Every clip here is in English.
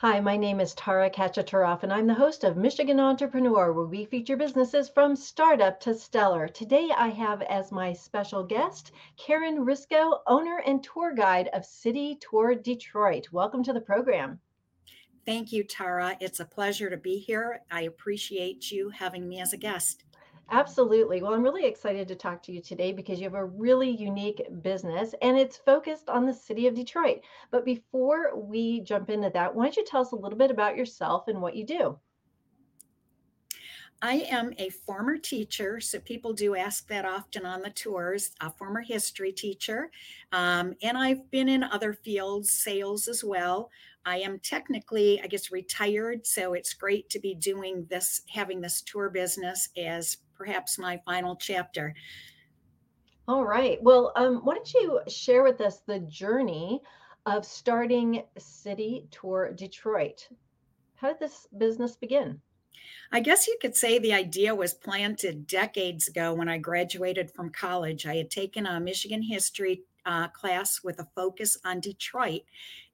Hi, my name is Tara Kachaturoff, and I'm the host of Michigan Entrepreneur, where we feature businesses from startup to stellar. Today, I have as my special guest Karen Risco, owner and tour guide of City Tour Detroit. Welcome to the program. Thank you, Tara. It's a pleasure to be here. I appreciate you having me as a guest. Absolutely. Well, I'm really excited to talk to you today because you have a really unique business and it's focused on the city of Detroit. But before we jump into that, why don't you tell us a little bit about yourself and what you do? I am a former teacher, so people do ask that often on the tours, a former history teacher. Um, and I've been in other fields, sales as well. I am technically, I guess, retired, so it's great to be doing this, having this tour business as perhaps my final chapter. All right. Well, um, why don't you share with us the journey of starting City Tour Detroit? How did this business begin? I guess you could say the idea was planted decades ago when I graduated from college. I had taken a Michigan history uh, class with a focus on Detroit.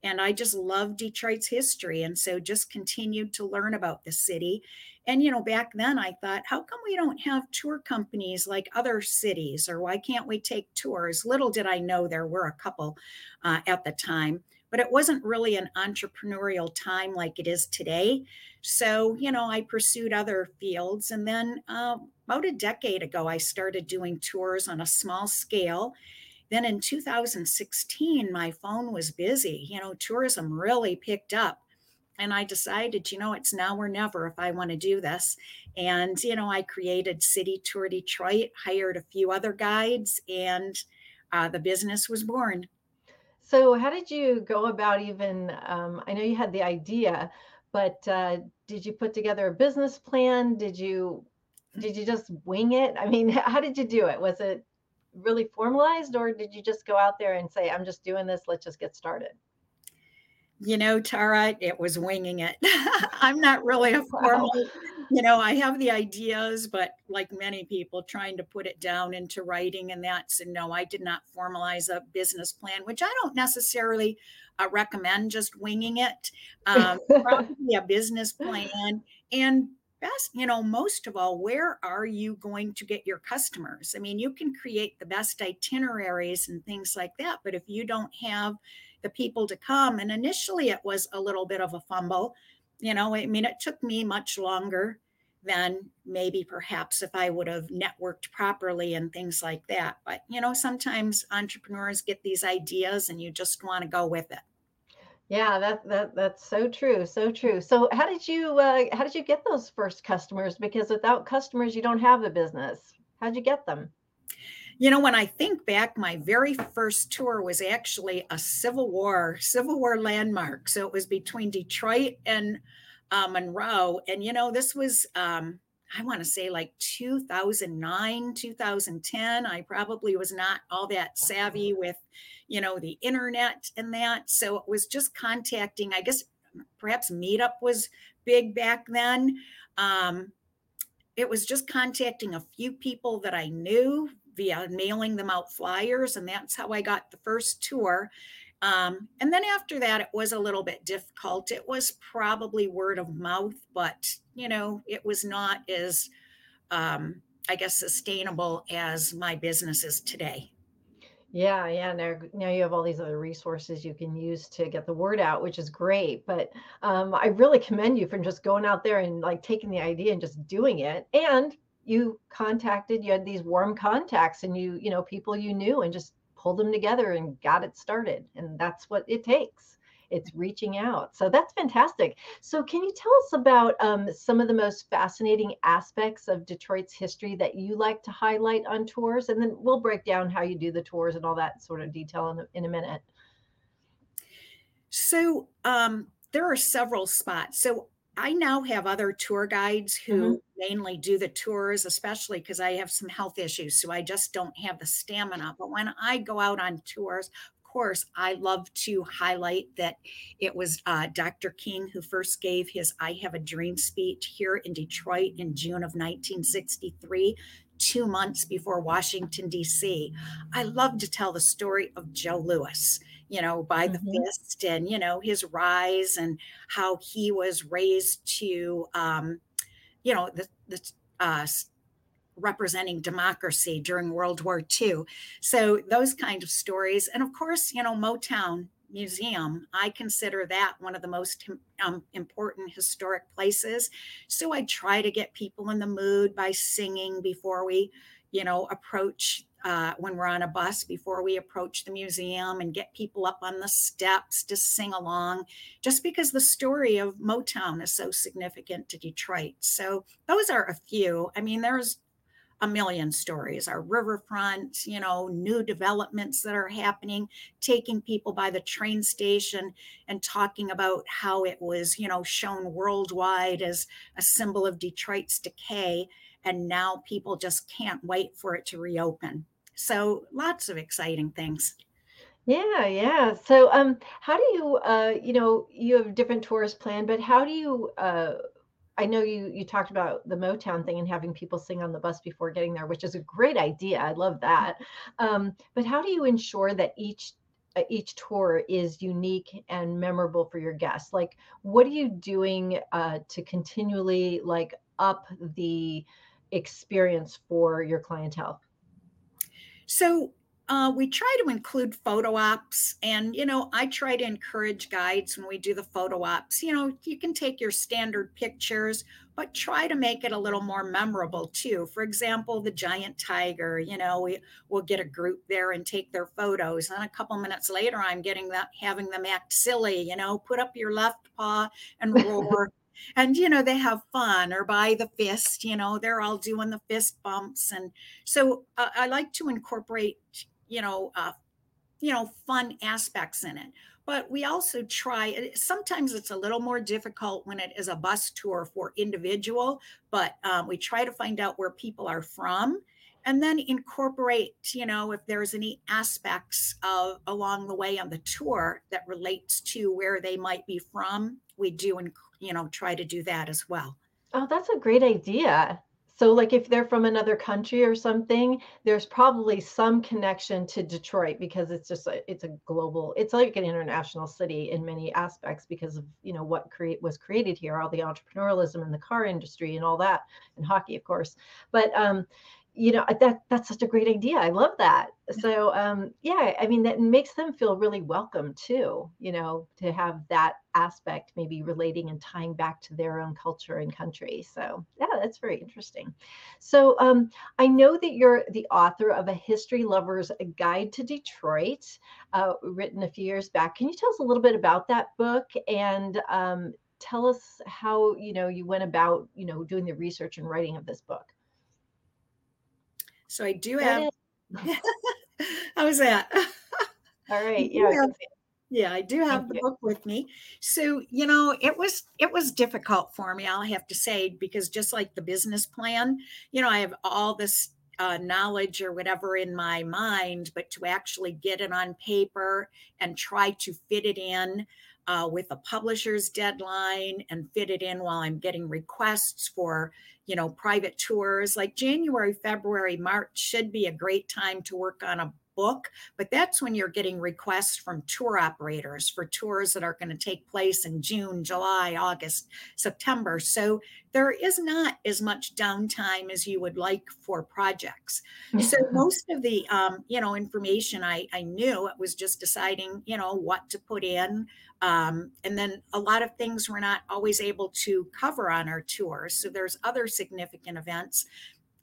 And I just love Detroit's history. And so just continued to learn about the city. And, you know, back then I thought, how come we don't have tour companies like other cities? Or why can't we take tours? Little did I know there were a couple uh, at the time but it wasn't really an entrepreneurial time like it is today. So, you know, I pursued other fields. And then uh, about a decade ago, I started doing tours on a small scale. Then in 2016, my phone was busy. You know, tourism really picked up. And I decided, you know, it's now or never if I want to do this. And, you know, I created City Tour Detroit, hired a few other guides, and uh, the business was born. So, how did you go about even? Um, I know you had the idea, but uh, did you put together a business plan? Did you did you just wing it? I mean, how did you do it? Was it really formalized, or did you just go out there and say, "I'm just doing this. Let's just get started"? You know, Tara, it was winging it. I'm not really a formal, wow. you know, I have the ideas, but like many people, trying to put it down into writing and that. So, no, I did not formalize a business plan, which I don't necessarily uh, recommend just winging it. Um, probably a business plan and best, you know, most of all, where are you going to get your customers? I mean, you can create the best itineraries and things like that, but if you don't have the people to come, and initially it was a little bit of a fumble, you know, I mean, it took me much longer than maybe perhaps if I would have networked properly and things like that. But, you know, sometimes entrepreneurs get these ideas and you just want to go with it. Yeah, that that that's so true, so true. So how did you uh, how did you get those first customers? Because without customers, you don't have a business. How'd you get them? You know, when I think back, my very first tour was actually a Civil War Civil War landmark. So it was between Detroit and uh, Monroe, and you know, this was um, I want to say like 2009, 2010. I probably was not all that savvy with, you know, the internet and that. So it was just contacting, I guess perhaps Meetup was big back then. Um, it was just contacting a few people that I knew via mailing them out flyers. And that's how I got the first tour. Um, and then after that, it was a little bit difficult. It was probably word of mouth, but you know, it was not as, um, I guess, sustainable as my business is today. Yeah, yeah. Now, now you have all these other resources you can use to get the word out, which is great. But um, I really commend you for just going out there and like taking the idea and just doing it. And you contacted, you had these warm contacts, and you, you know, people you knew, and just pulled them together and got it started. And that's what it takes. It's reaching out. So that's fantastic. So, can you tell us about um, some of the most fascinating aspects of Detroit's history that you like to highlight on tours? And then we'll break down how you do the tours and all that sort of detail in a, in a minute. So, um, there are several spots. So, I now have other tour guides who mm-hmm. mainly do the tours, especially because I have some health issues. So I just don't have the stamina. But when I go out on tours, course, I love to highlight that it was uh, Dr. King who first gave his I Have a Dream speech here in Detroit in June of 1963 two months before Washington, D.C. I love to tell the story of Joe Louis, you know, by the hmm fist and, you know, his rise and how he was raised to, um, you know, the, the uh, representing democracy during World War II. So those kind of stories. And of course, you know, Motown Museum, I consider that one of the most um, important historic places. So I try to get people in the mood by singing before we, you know, approach. Uh, when we're on a bus before we approach the museum and get people up on the steps to sing along, just because the story of Motown is so significant to Detroit. So, those are a few. I mean, there's a million stories our riverfront you know new developments that are happening taking people by the train station and talking about how it was you know shown worldwide as a symbol of detroit's decay and now people just can't wait for it to reopen so lots of exciting things Yeah, yeah. So, um, how do you, uh, you know, you have different tours planned, but how do you, uh, I know you you talked about the Motown thing and having people sing on the bus before getting there, which is a great idea. I love that. Um, but how do you ensure that each uh, each tour is unique and memorable for your guests? Like, what are you doing uh, to continually like up the experience for your clientele? So uh, we try to include photo ops, and you know, I try to encourage guides when we do the photo ops. You know, you can take your standard pictures, but try to make it a little more memorable too. For example, the giant tiger. You know, we will get a group there and take their photos, and a couple minutes later, I'm getting that having them act silly. You know, put up your left paw and roar and you know they have fun or by the fist you know they're all doing the fist bumps and so uh, i like to incorporate you know uh, you know fun aspects in it but we also try eh, sometimes it's a little more difficult when it is a bus tour for individual but um, we try to find out where people are from and then incorporate you know if there's any aspects of along the way on the tour that relates to where they might be from we do and you know try to do that as well Oh, that's a great idea. So, like, if they're from another country or something, there's probably some connection to Detroit because it's just a, it's a global, it's like an international city in many aspects because of, you know, what create was created here, all the entrepreneurialism in the car industry and all that, and hockey, of course. But um, you know, that that's such a great idea. I love that. So, um, yeah, I mean, that makes them feel really welcome too, you know, to have that aspect maybe relating and tying back to their own culture and country. So, yeah, that's very interesting. So, um, I know that you're the author of A History Lover's Guide to Detroit, uh, written a few years back. Can you tell us a little bit about that book and um, tell us how, you know, you went about, you know, doing the research and writing of this book? So i do have how was that All right. Yeah, I have can see it. Yeah, I do Thank have the you. book with me. So, you know, it was it was difficult for me, I'll have to say, because just like the business plan, you know, I have all this uh, knowledge or whatever in my mind, but to actually get it on paper and try to fit it in uh, with a publisher's deadline and fit it in while I'm getting requests for, you know, private tours, like January, February, March should be a great time to work on a book but that's when you're getting requests from tour operators for tours that are going to take place in June, July, August, September. So there is not as much downtime as you would like for projects. So most of the um, you know information I, I knew it was just deciding you know what to put in. Um, and then a lot of things we're not always able to cover on our tours. So there's other significant events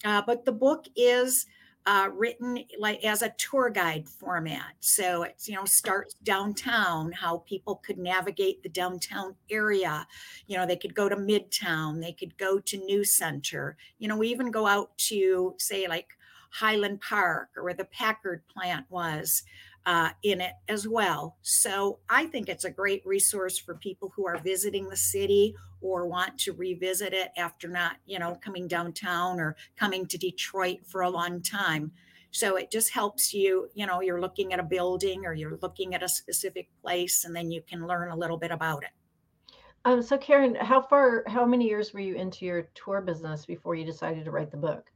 uh, but the book is uh, written like as a tour guide format. So it's, you know, starts downtown, how people could navigate the downtown area. You know, they could go to Midtown, they could go to New Center. You know, we even go out to, say, like Highland Park or where the Packard plant was uh, in it as well. So I think it's a great resource for people who are visiting the city or want to revisit it after not, you know, coming downtown or coming to Detroit for a long time. So it just helps you, you know, you're looking at a building or you're looking at a specific place and then you can learn a little bit about it. Um, so Karen, how far, how many years were you into your tour business before you decided to write the book?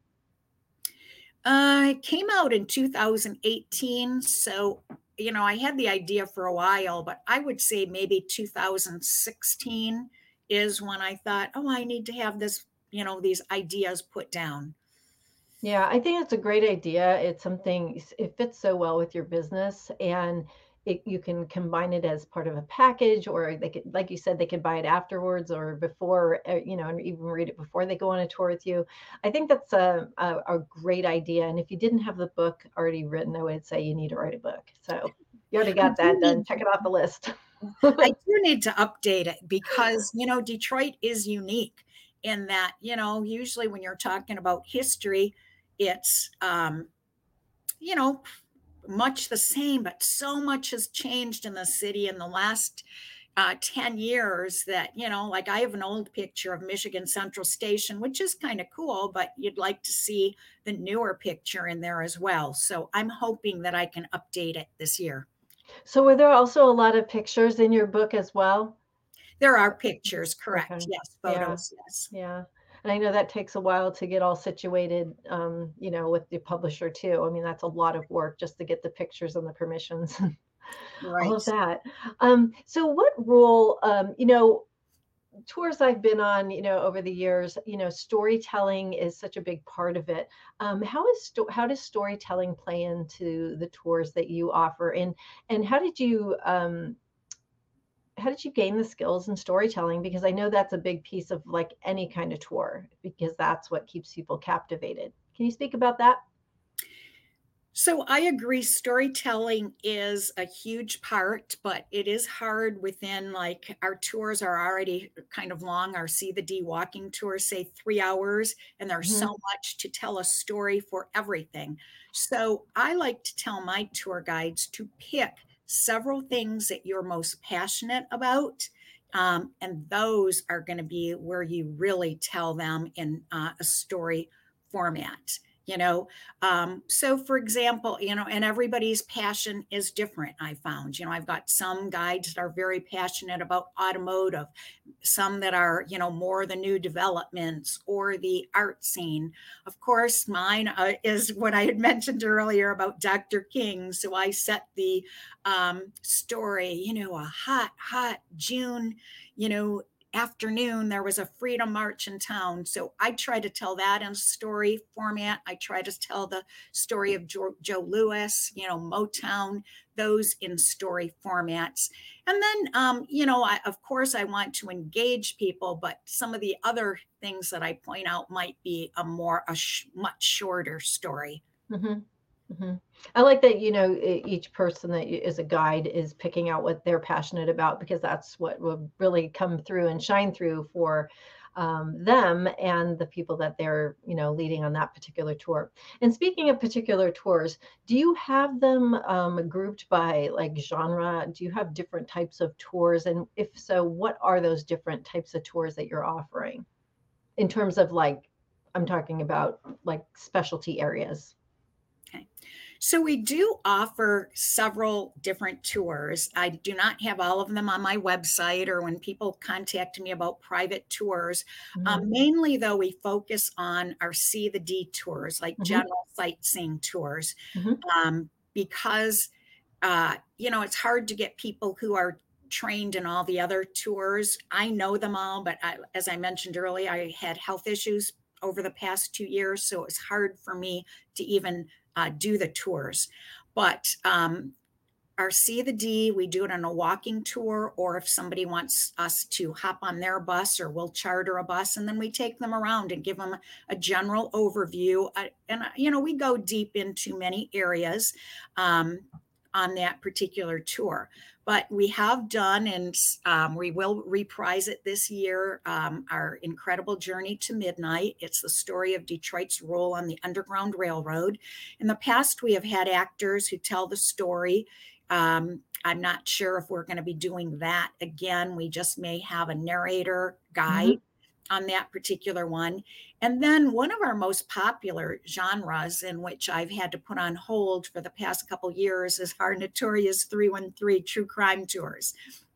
Uh, it came out in 2018. So, you know, I had the idea for a while, but I would say maybe 2016 is when I thought, oh, I need to have this, you know, these ideas put down. Yeah, I think it's a great idea. It's something, it fits so well with your business and it, you can combine it as part of a package or they could, like you said, they could buy it afterwards or before, uh, you know, and even read it before they go on a tour with you. I think that's a, a, a great idea. And if you didn't have the book already written, I would say you need to write a book. So you already got that done. Check it off the list. I do need to update it because, you know, Detroit is unique in that, you know, usually when you're talking about history, it's um, you know much the same but so much has changed in the city in the last uh, 10 years that you know like i have an old picture of michigan central station which is kind of cool but you'd like to see the newer picture in there as well. So i'm hoping that i can update it this year. So were there also a lot of pictures in your book as well? There are pictures correct. Okay. yes photos yeah. yes. Yeah and I know that takes a while to get all situated, um, you know, with the publisher too. I mean, that's a lot of work just to get the pictures and the permissions and right. all of that. Um, so what role, um, you know, tours I've been on, you know, over the years, you know, storytelling is such a big part of it. Um, how is sto- how does storytelling play into the tours that you offer, and and how did you um, how did you gain the skills in storytelling? Because i know that's a big piece of like any kind of tour because that's what keeps people captivated. Can you speak about that? So i agree storytelling is a huge part but it is hard within like our tours are already kind of long. Our see the d walking tour say three hours and there's mm-hmm. so much to tell a story for everything. So i like to tell my tour guides to pick several things that you're most passionate about. Um, and those are going to be where you really tell them in uh, a story format you know um, so for example you know and everybody's passion is different i found you know i've got some guides that are very passionate about automotive some that are you know more the new developments or the art scene. Of course mine uh, is what i had mentioned earlier about dr king so i set the um, story you know a hot hot june you know afternoon there was a freedom march in town. So i try to tell that in story format. I try to tell the story of joe, joe louis you know motown those in story formats. And then um, you know I, of course i want to engage people but some of the other things that i point out might be a more a sh- much shorter story. Mm-hmm. Mm-hmm. I like that, you know, each person that is a guide is picking out what they're passionate about because that's what will really come through and shine through for um, them and the people that they're, you know, leading on that particular tour. And speaking of particular tours, do you have them um, grouped by like genre? Do you have different types of tours? And if so, what are those different types of tours that you're offering in terms of like, I'm talking about like specialty areas? So we do offer several different tours. I do not have all of them on my website or when people contact me about private tours. Um, mm-hmm. Um, mainly, though, we focus on our See the D tours, like mm-hmm. general sightseeing tours, mm-hmm. um, because, uh, you know, it's hard to get people who are trained in all the other tours. I know them all, but I, as I mentioned earlier, I had health issues over the past two years, so it was hard for me to even uh, do the tours. But um, our See the D, we do it on a walking tour, or if somebody wants us to hop on their bus, or we'll charter a bus, and then we take them around and give them a general overview. And, uh, you know, we go deep into many areas um, on that particular tour but we have done and um, we will reprise it this year um, our incredible journey to midnight. It's the story of detroit's role on the underground railroad. In the past we have had actors who tell the story. Um, i'm not sure if we're going to be doing that again. We just may have a narrator guide mm-hmm on that particular one. And then one of our most popular genres, in which I've had to put on hold for the past couple years, is our notorious 313 true crime tours.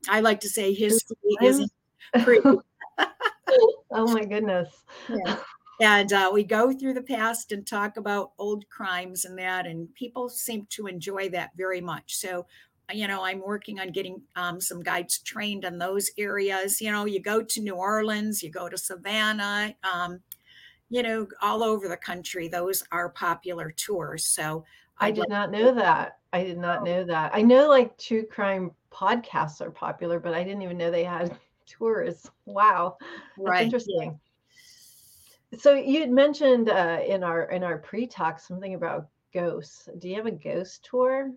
I like to say history isn't free. oh my goodness. Yeah. and uh, we go through the past and talk about old crimes and that, and people seem to enjoy that very much. So, you know, I'm working on getting um, some guides trained in those areas. You know, you go to New Orleans, you go to Savannah, um, you know, all over the country. Those are popular tours. So I I'd did not know that. I did not know that. I know like true crime podcasts are popular, but I didn't even know they had tours. Wow, that's Right. Yeah. interesting. So you had mentioned uh, in our in our pre-talk something about ghosts. Do you have a ghost tour?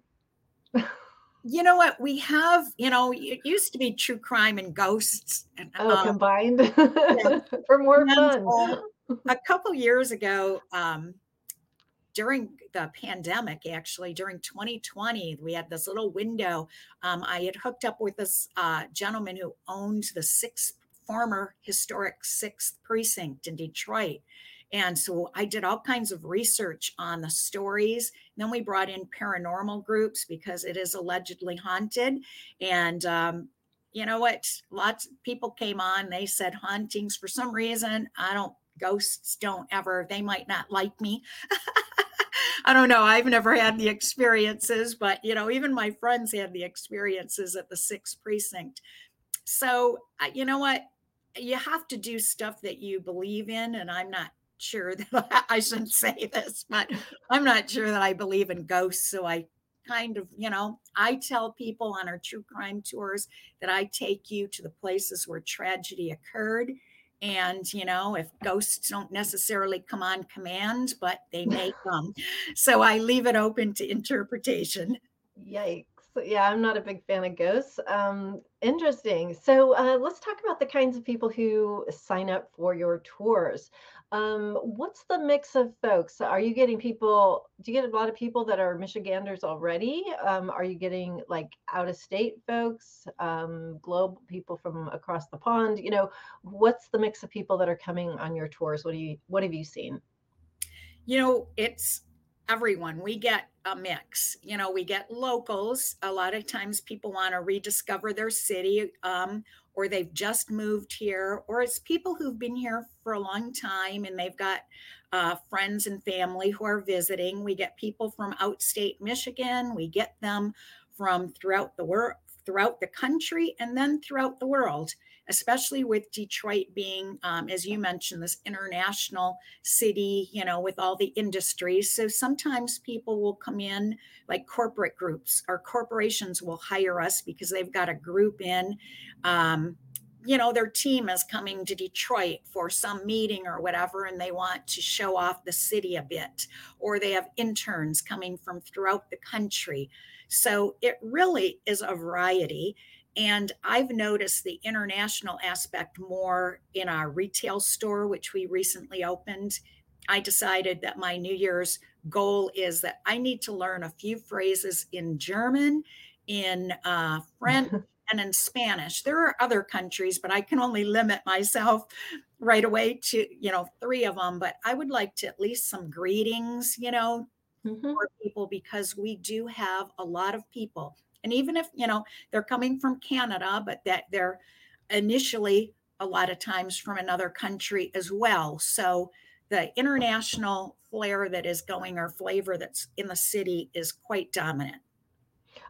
You know what? We have, you know, it used to be true crime and ghosts. And, Oh, uh, combined yeah. for more And fun. uh, a couple years ago, um, during the pandemic, actually, during 2020, we had this little window. Um, I had hooked up with this uh, gentleman who owned the sixth former historic sixth precinct in Detroit. And so I did all kinds of research on the stories. then we brought in paranormal groups because it is allegedly haunted. And um, you know what? Lots of people came on. They said hauntings for some reason. I don't, ghosts don't ever, they might not like me. I don't know. I've never had the experiences, but you know, even my friends had the experiences at the sixth precinct. So, you know what? You have to do stuff that you believe in. And I'm not sure that I shouldn't say this, but I'm not sure that I believe in ghosts. So I kind of, you know, I tell people on our true crime tours that I take you to the places where tragedy occurred. And, you know, if ghosts don't necessarily come on command, but they may come. So I leave it open to interpretation. Yikes. Yeah, I'm not a big fan of ghosts. Um, interesting. So uh, let's talk about the kinds of people who sign up for your tours. Um, what's the mix of folks? Are you getting people, do you get a lot of people that are Michiganders already? Um, are you getting like out of state folks, um, global people from across the pond? You know, what's the mix of people that are coming on your tours? What do you, what have you seen? You know, it's everyone. We get a mix. You know, we get locals. A lot of times people want to rediscover their city, um, or they've just moved here, or it's people who've been here for a long time and they've got uh, friends and family who are visiting. We get people from outstate Michigan. We get them from throughout the world, throughout the country, and then throughout the world especially with Detroit being, um, as you mentioned, this international city, you know, with all the industries. So sometimes people will come in, like corporate groups or corporations will hire us because they've got a group in. Um, you know, their team is coming to Detroit for some meeting or whatever, and they want to show off the city a bit, or they have interns coming from throughout the country. So it really is a variety. And I've noticed the international aspect more in our retail store, which we recently opened. I decided that my New Year's goal is that I need to learn a few phrases in German, in uh, French, and in Spanish. There are other countries, but I can only limit myself right away to, you know, three of them. But I would like to at least some greetings, you know, Mhm. for people because we do have a lot of people and even if, you know, they're coming from Canada, but that they're initially a lot of times from another country as well. So the international flair that is going or flavor that's in the city is quite dominant.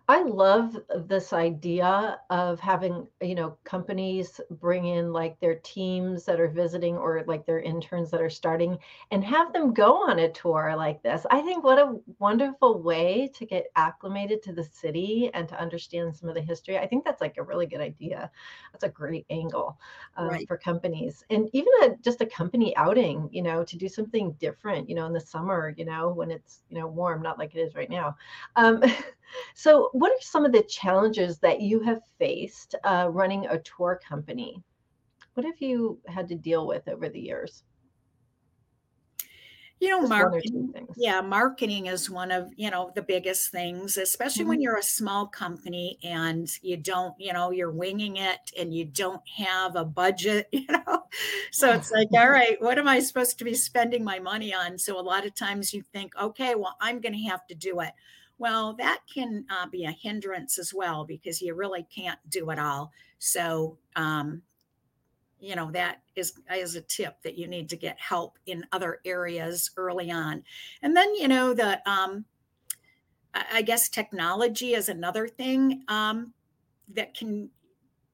I love this idea of having, you know, companies bring in like their teams that are visiting or like their interns that are starting and have them go on a tour like this. I think what a wonderful way to get acclimated to the city and to understand some of the history. I think that's like a really good idea. That's a great angle um, Right. for companies and even a, just a company outing, you know, to do something different, you know, in the summer, you know, when it's, you know, warm, not like it is right now. Um, So, what are some of the challenges that you have faced uh, running a tour company? What have you had to deal with over the years? You know, Just one or two marketing. Yeah, marketing is one of, you know, the biggest things, especially when Mhm. you're a small company and you don't, you know, you're winging it and you don't have a budget, you know. So it's like, all right, what am I supposed to be spending my money on? So a lot of times you think, okay, well, I'm going to have to do it. Well, that can uh, be a hindrance as well because you really can't do it all. So, um, you know that is is a tip that you need to get help in other areas early on and then you know the um i guess technology is another thing um that can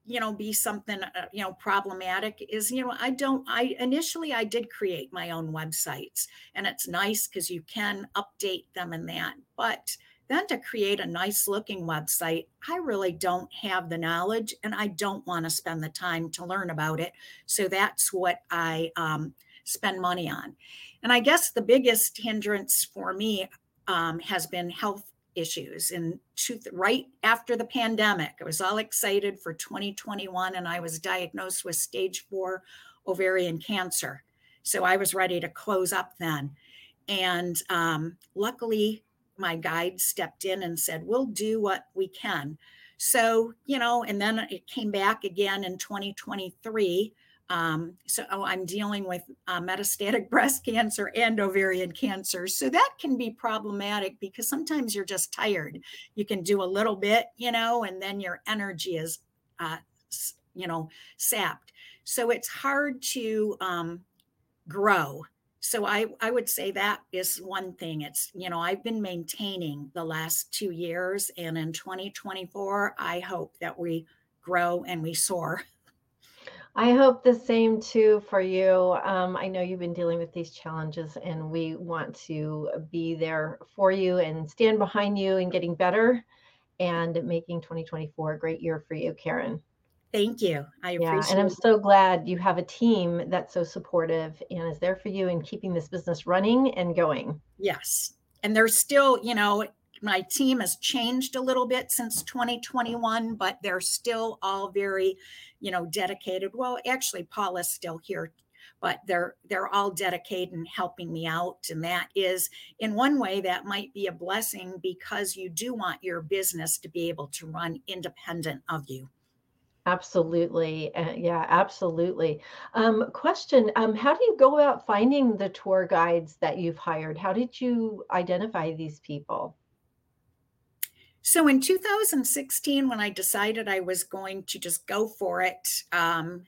you know be something uh, you know problematic is you know i don't i initially i did create my own websites and it's nice because you can update them and that but then to create a nice looking website, I really don't have the knowledge and I don't want to spend the time to learn about it. So that's what I um, spend money on. And I guess the biggest hindrance for me um, has been health issues. And right after the pandemic, I was all excited for 2021 and I was diagnosed with stage four ovarian cancer. So I was ready to close up then. And um, luckily, my guide stepped in and said, We'll do what we can. So, you know, and then it came back again in 2023. Um, so oh, I'm dealing with uh, metastatic breast cancer and ovarian cancer. So that can be problematic because sometimes you're just tired. You can do a little bit, you know, and then your energy is, uh, you know, sapped. So it's hard to um, grow so I, I would say that is one thing it's you know i've been maintaining the last two years and in 2024 i hope that we grow and we soar I hope the same too for you. Um, I know you've been dealing with these challenges, and we want to be there for you and stand behind you in getting better and making 2024 a great year for you, Karen. Thank you. I appreciate yeah, and I'm so glad you have a team that's so supportive and is there for you in keeping this business running and going. Yes. And there's still, you know, my team has changed a little bit since 2021, but they're still all very, you know, dedicated. Well, actually, Paula's still here, but they're they're all dedicated and helping me out. And that is in one way that might be a blessing because you do want your business to be able to run independent of you. Absolutely. Uh, yeah, absolutely. Um, question, um, how do you go about finding the tour guides that you've hired? How did you identify these people? So in 2016, when I decided I was going to just go for it, um,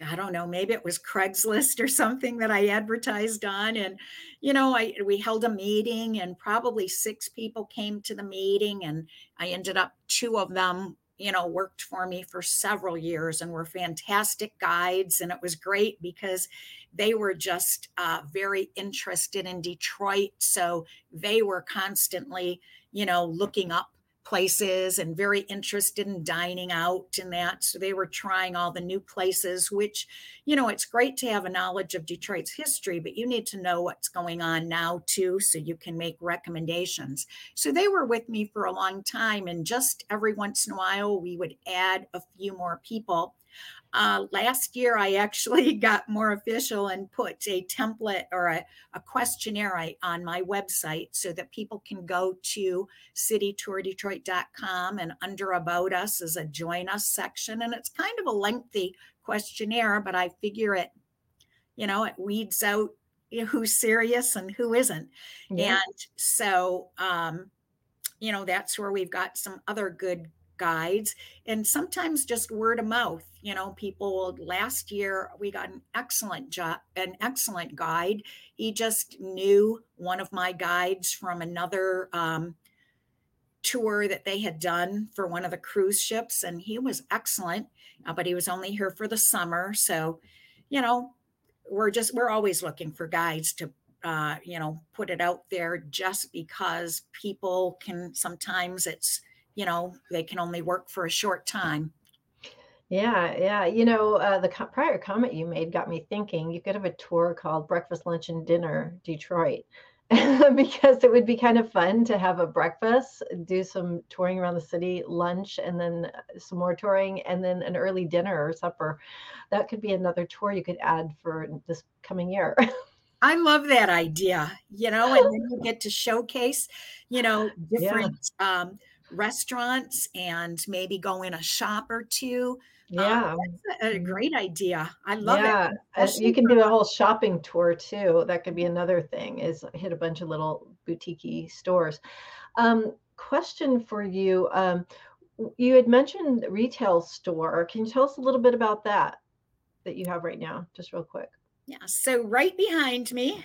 I don't know, maybe it was Craigslist or something that I advertised on. And, you know, I we held a meeting and probably six people came to the meeting and I ended up two of them you know, worked for me for several years and were fantastic guides. And it was great because they were just uh, very interested in Detroit. So they were constantly, you know, looking up places and very interested in dining out and that. So they were trying all the new places, which, you know, it's great to have a knowledge of Detroit's history, but you need to know what's going on now too, so you can make recommendations. So they were with me for a long time. And just every once in a while, we would add a few more people uh, last year, I actually got more official and put a template or a, a questionnaire on my website so that people can go to citytourdetroit.com and under About Us is a Join Us section. And it's kind of a lengthy questionnaire, but I figure it, you know, it weeds out who's serious and who isn't. Yeah. And so, um, you know, that's where we've got some other good guides and sometimes just word of mouth you know people last year we got an excellent job an excellent guide. He just knew one of my guides from another um, tour that they had done for one of the cruise ships and he was excellent uh, but he was only here for the summer. So you know we're just we're always looking for guides to uh, you know put it out there just because people can sometimes it's you know, they can only work for a short time. Yeah, yeah. You know, uh, the co- prior comment you made got me thinking you could have a tour called Breakfast, Lunch, and Dinner Detroit. because it would be kind of fun to have a breakfast, do some touring around the city, lunch, and then uh, some more touring, and then an early dinner or supper. That could be another tour you could add for this coming year. I love that idea, you know, and then you get to showcase, you know, different yeah. um, restaurants and maybe go in a shop or two. Um, yeah, um, that's a, great idea. I love yeah. it. you can do a whole shopping tour too. That could be another thing is hit a bunch of little boutique stores. Um, question for you. Um, you had mentioned retail store. Can you tell us a little bit about that? that you have right now, just real quick? Yeah. So right behind me,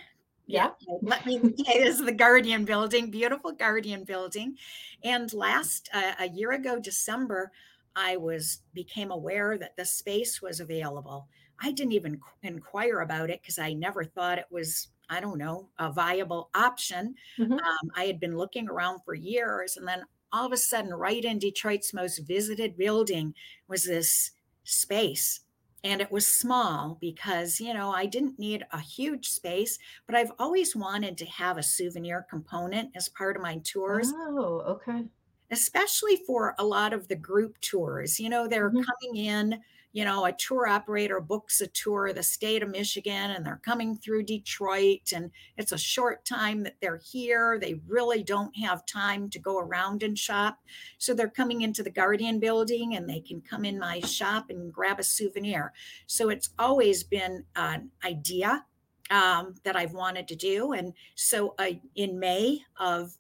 Yeah. let me is the Guardian Building, beautiful Guardian Building. And last uh, a year ago, December, I was became aware that the space was available. I didn't even qu- inquire about it because I never thought it was, I don't know, a viable option. Mhm. Um, I had been looking around for years, and then all of a sudden, right in Detroit's most visited building was this space. And it was small because, you know, I didn't need a huge space, but I've always wanted to have a souvenir component as part of my tours Oh, okay. especially for a lot of the group tours. You know, they're Mhm. coming in, you know, a tour operator books a tour of the state of Michigan and they're coming through Detroit and it's a short time that they're here. They really don't have time to go around and shop. So they're coming into the Guardian building and they can come in my shop and grab a souvenir. So it's always been an idea um, that I've wanted to do. And so uh, in May of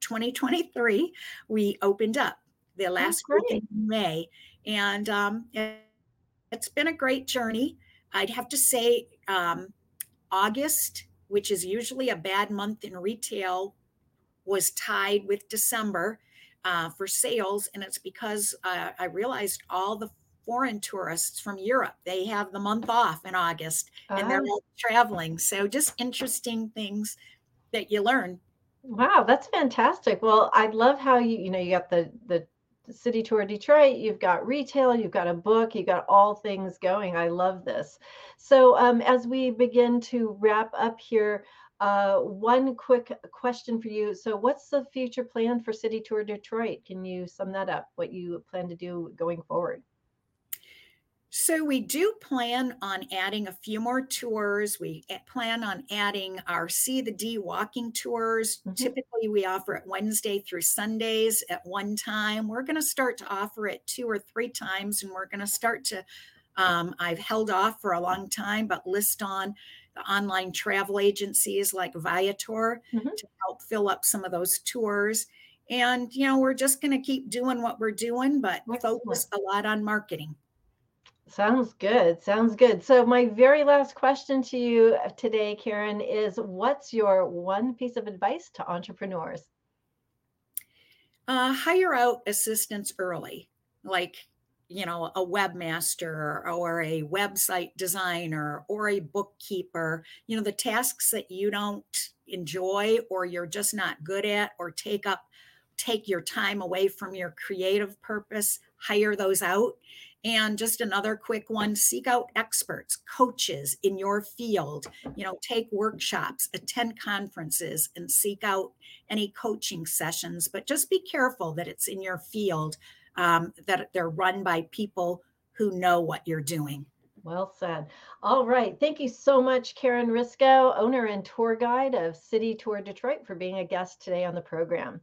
2023, we opened up the Oh, last weekend in May, and um, it, has been a great journey. I'd have to say, um, August, which is usually a bad month in retail, was tied with December uh, for sales, and it's because uh, I realized all the foreign tourists from Europe they have the month off in August, and they're Ah, all traveling. So just interesting things that you learn wow, that's fantastic. Well, I love how you, you know, you got the the city tour Detroit, you've got retail, you've got a book, you've got all things going. I love this. So, um, as we begin to wrap up here, uh, one quick question for you. So, what's the future plan for City Tour Detroit? Can you sum that up? What you plan to do going forward? So we do plan on adding a few more tours. We plan on adding our See the D walking tours. Mhm. Typically, we offer it Wednesday through Sundays at one time. We're going to start to offer it two or three times, and we're going to start to. Um, I've held off for a long time, but list on the online travel agencies like Viator Mhm. to help fill up some of those tours. And you know, we're just going to keep doing what we're doing, but Excellent. focus a lot on marketing. Sounds good. Sounds good. So, my very last question to you uh, today, Karen, is what's your one piece of advice to entrepreneurs? Uh, hire out assistants early, like, you know, a webmaster or a website designer or a bookkeeper. You know, the tasks that you don't enjoy or you're just not good at or take up, take your time away from your creative purpose, hire those out. And just another quick one seek out experts, coaches in your field, you know, take workshops, attend conferences, and seek out any coaching sessions, but just be careful that it's in your field, um, that they're run by people who know what you're doing. Well said. All right. Thank you so much, Karen Risco, owner and tour guide of City Tour Detroit, for being a guest today on the program.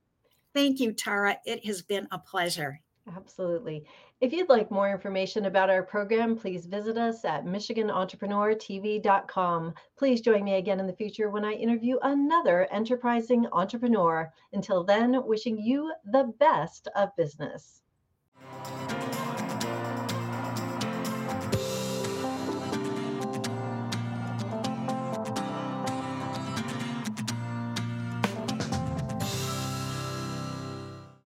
Thank you, Tara. It has been a pleasure. Absolutely. If you'd like more information about our program, please visit us at MichiganEntrepreneurTV.com. Please join me again in the future when I interview another enterprising entrepreneur. Until then, wishing you the best of business.